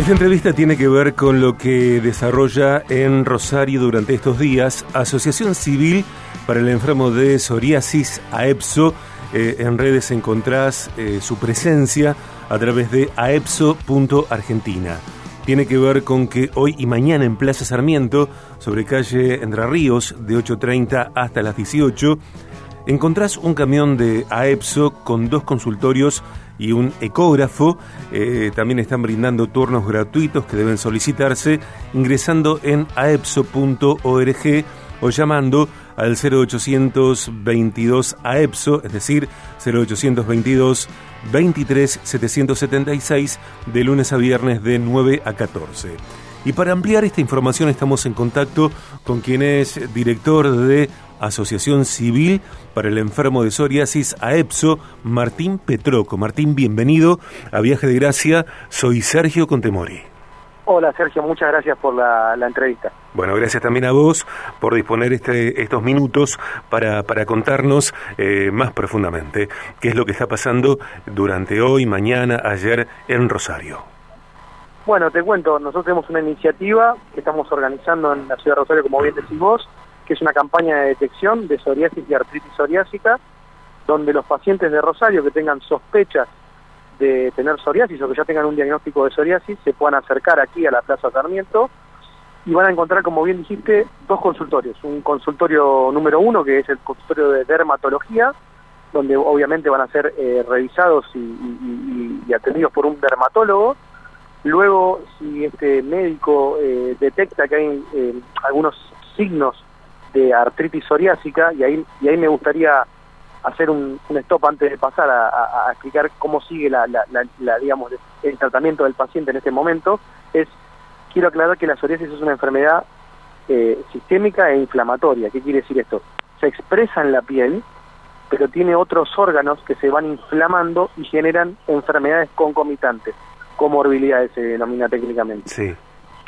Esta entrevista tiene que ver con lo que desarrolla en Rosario durante estos días Asociación Civil para el Enfermo de Psoriasis, AEPSO. Eh, en redes encontrás eh, su presencia a través de aepso.argentina. Tiene que ver con que hoy y mañana en Plaza Sarmiento, sobre calle Entre Ríos, de 8.30 hasta las 18, encontrás un camión de AEPSO con dos consultorios y un ecógrafo. Eh, también están brindando turnos gratuitos que deben solicitarse ingresando en aepso.org o llamando al 0822 AEPSO, es decir, 0822 23 776 de lunes a viernes de 9 a 14. Y para ampliar esta información estamos en contacto con quien es director de Asociación Civil para el Enfermo de Psoriasis, AEPSO, Martín Petroco. Martín, bienvenido a Viaje de Gracia. Soy Sergio Contemori. Hola Sergio, muchas gracias por la, entrevista. Bueno, gracias también a vos por disponer este, estos minutos para, para contarnos eh, más profundamente qué es lo que está pasando durante hoy, mañana, ayer en Rosario. Bueno, te cuento, nosotros tenemos una iniciativa que estamos organizando en la ciudad de Rosario, como bien decís vos, que es una campaña de detección de psoriasis y artritis psoriásica, donde los pacientes de Rosario que tengan sospechas de tener psoriasis o que ya tengan un diagnóstico de psoriasis se puedan acercar aquí a la Plaza Sarmiento y van a encontrar, como bien dijiste, dos consultorios. Un consultorio número uno, que es el consultorio de dermatología, donde obviamente van a ser eh, revisados y, atendidos por un dermatólogo. Luego, si este médico eh, detecta que hay eh, algunos signos de artritis psoriásica y ahí, y ahí me gustaría hacer un, stop antes de pasar a, explicar cómo sigue la, digamos, el tratamiento del paciente en este momento, es, quiero aclarar que la psoriasis es una enfermedad eh, sistémica e inflamatoria. ¿Qué quiere decir esto? Se expresa en la piel, pero tiene otros órganos que se van inflamando y generan enfermedades concomitantes, comorbilidades se denomina técnicamente. Sí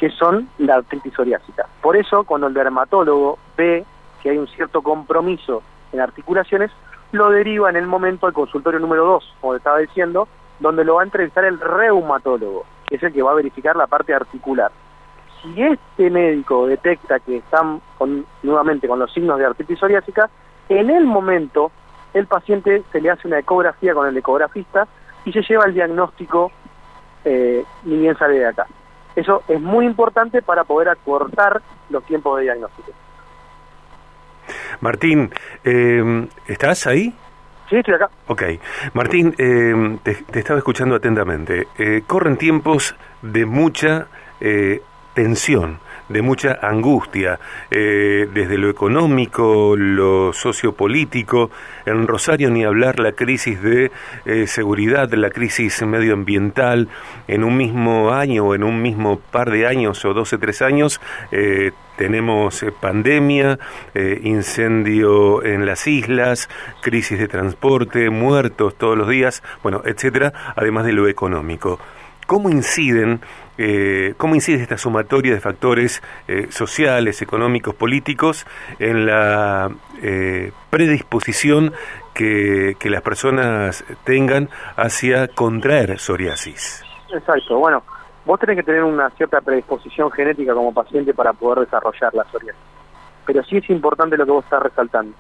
que son la artritis psoriásica. Por eso, cuando el dermatólogo ve que hay un cierto compromiso en articulaciones, lo deriva en el momento al consultorio número 2, como estaba diciendo, donde lo va a entrevistar el reumatólogo, que es el que va a verificar la parte articular. Si este médico detecta que están nuevamente con los signos de artritis psoriásica, en el momento el paciente se le hace una ecografía con el ecografista y se lleva el diagnóstico eh, ni bien sale de acá. Eso es muy importante para poder acortar los tiempos de diagnóstico. Martín, eh, ¿estás ahí? Sí, estoy acá. Ok. Martín, eh, te, estaba escuchando atentamente. Eh, corren tiempos de mucha tensión de mucha angustia, eh, desde lo económico, lo sociopolítico, en Rosario ni hablar la crisis de eh, seguridad, la crisis medioambiental, en un mismo año o en un mismo par de años o 12, tres años, eh, tenemos pandemia, incendio en las islas, crisis de transporte, muertos todos los días, bueno, etcétera, además de lo económico. ¿Cómo inciden eh, cómo incide esta sumatoria de factores eh, sociales, económicos, políticos en la eh, predisposición que, las personas tengan hacia contraer psoriasis. Exacto, bueno, vos tenés que tener una cierta predisposición genética como paciente para poder desarrollar la psoriasis. Pero sí es importante lo que vos estás resaltando.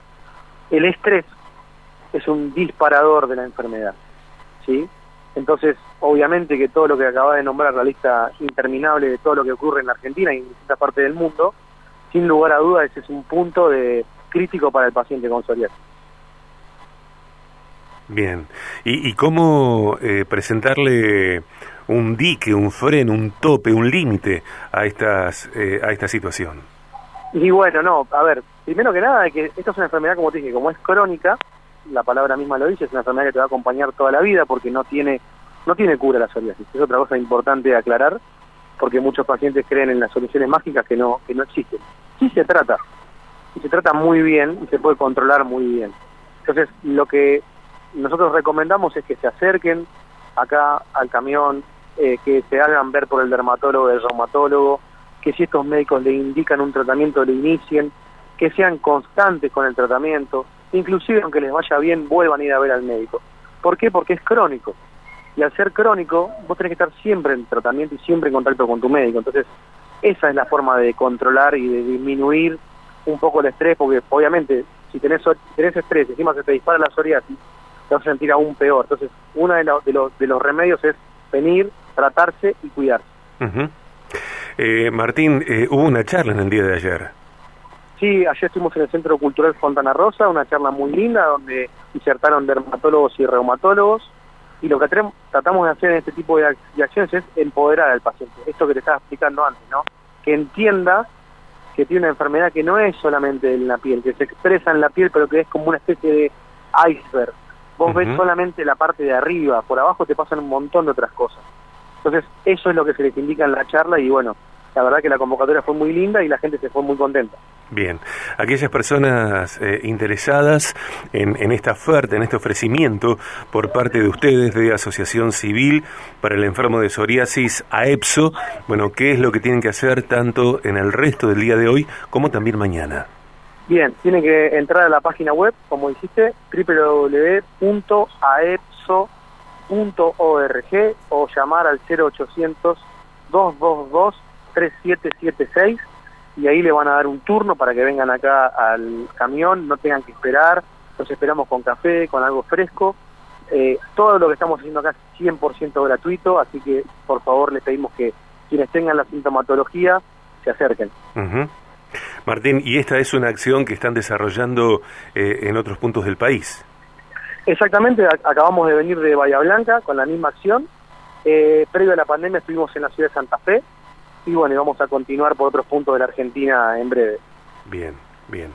El estrés es un disparador de la enfermedad, ¿sí? Entonces, obviamente que todo lo que acaba de nombrar, la lista interminable de todo lo que ocurre en la Argentina y en distintas partes del mundo, sin lugar a dudas ese es un punto de crítico para el paciente con psoriasis. Bien, ¿y, cómo eh, presentarle un dique, un freno, un tope, un límite a, estas, eh, a esta situación? Y bueno, no, a ver, primero que nada, que esta es una enfermedad, como te dije, como es crónica, la palabra misma lo dice, es una enfermedad que te va a acompañar toda la vida porque no tiene, no tiene cura la psoriasis. Es otra cosa importante de aclarar porque muchos pacientes creen en las soluciones mágicas que no, que no existen. Sí se trata, y se trata muy bien y se puede controlar muy bien. Entonces, lo que nosotros recomendamos es que se acerquen acá al camión, eh, que se hagan ver por el dermatólogo, el reumatólogo, que si estos médicos le indican un tratamiento, le inicien, que sean constantes con el tratamiento, inclusive aunque les vaya bien, vuelvan a ir a ver al médico. ¿Por qué? Porque es crónico. Y al ser crónico, vos tenés que estar siempre en tratamiento y siempre en contacto con tu médico. Entonces, esa es la forma de controlar y de disminuir un poco el estrés, porque obviamente si tenés, tenés estrés, encima se te dispara la psoriasis, te vas a sentir aún peor. Entonces, uno de, de, los, de los remedios es venir, tratarse y cuidarse. eh, Martín, eh, hubo una charla en el día de ayer. Sí, ayer estuvimos en el Centro Cultural Fontana Rosa, una charla muy linda donde insertaron dermatólogos y reumatólogos y lo que tratamos de hacer en este tipo de, acciones es empoderar al paciente, esto que te estaba explicando antes, ¿no? Que entienda que tiene una enfermedad que no es solamente en la piel, que se expresa en la piel, pero que es como una especie de iceberg. Vos ves solamente la parte de arriba, por abajo te pasan un montón de otras cosas. Entonces, eso es lo que se les indica en la charla y bueno, la verdad que la convocatoria fue muy linda y la gente se fue muy contenta. Bien, aquellas personas eh, interesadas en, esta oferta, en este ofrecimiento por parte de ustedes de Asociación Civil para el Enfermo de Psoriasis AEPSO, bueno, ¿qué es lo que tienen que hacer tanto en el resto del día de hoy como también mañana? Bien, tienen que entrar a la página web, como dijiste, www.aepso.org o llamar al 0800 222 3776 y ahí le van a dar un turno para que vengan acá al camión, no tengan que esperar, los esperamos con café, con algo fresco. Eh, todo lo que estamos haciendo acá es 100% gratuito, así que por favor les pedimos que quienes tengan la sintomatología se acerquen. Martín, ¿y esta es una acción que están desarrollando eh, en otros puntos del país? Exactamente, acabamos de venir de Bahía Blanca con la misma acción. Eh, previo a la pandemia estuvimos en la ciudad de Santa Fe, y bueno, vamos a continuar por otros puntos de la Argentina en breve. Bien, bien.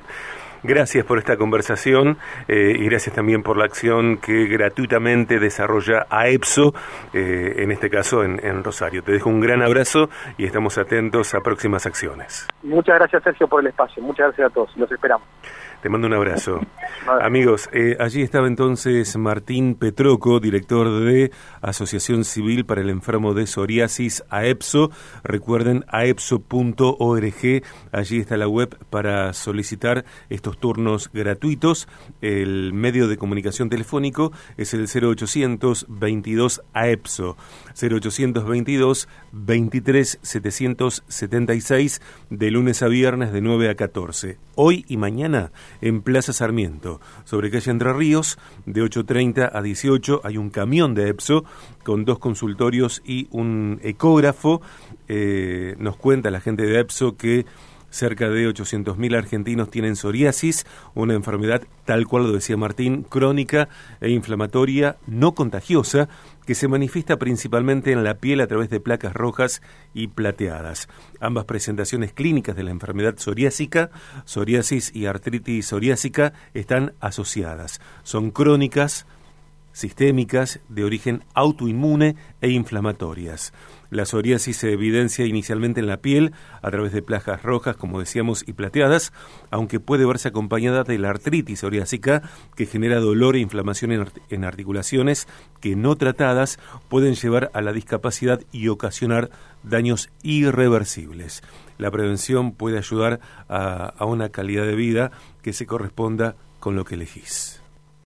Gracias por esta conversación eh, y gracias también por la acción que gratuitamente desarrolla AEPSO, eh, en este caso en, en, Rosario. Te dejo un gran abrazo y estamos atentos a próximas acciones. Muchas gracias Sergio por el espacio, muchas gracias a todos, los esperamos. Te mando un abrazo. Amigos, eh, allí estaba entonces Martín Petroco, director de Asociación Civil para el Enfermo de Psoriasis, AEPSO. Recuerden, aepso.org, allí está la web para solicitar estos turnos gratuitos. El medio de comunicación telefónico es el 0800 22 AEPSO, 0822 23 776, de lunes a viernes de 9 a 14. Hoy y mañana en Plaza Sarmiento, sobre calle Entre Ríos, de 8.30 a 18 hay un camión de EPSO con dos consultorios y un ecógrafo. Eh, nos cuenta la gente de EPSO que Cerca de 800.000 argentinos tienen psoriasis, una enfermedad tal cual lo decía Martín, crónica e inflamatoria no contagiosa que se manifiesta principalmente en la piel a través de placas rojas y plateadas. Ambas presentaciones clínicas de la enfermedad psoriásica, psoriasis y artritis psoriásica, están asociadas. Son crónicas, sistémicas, de origen autoinmune e inflamatorias. La psoriasis se evidencia inicialmente en la piel a través de plajas rojas, como decíamos, y plateadas, aunque puede verse acompañada de la artritis psoriásica, que genera dolor e inflamación en, articulaciones que no tratadas pueden llevar a la discapacidad y ocasionar daños irreversibles. La prevención puede ayudar a, a una calidad de vida que se corresponda con lo que elegís.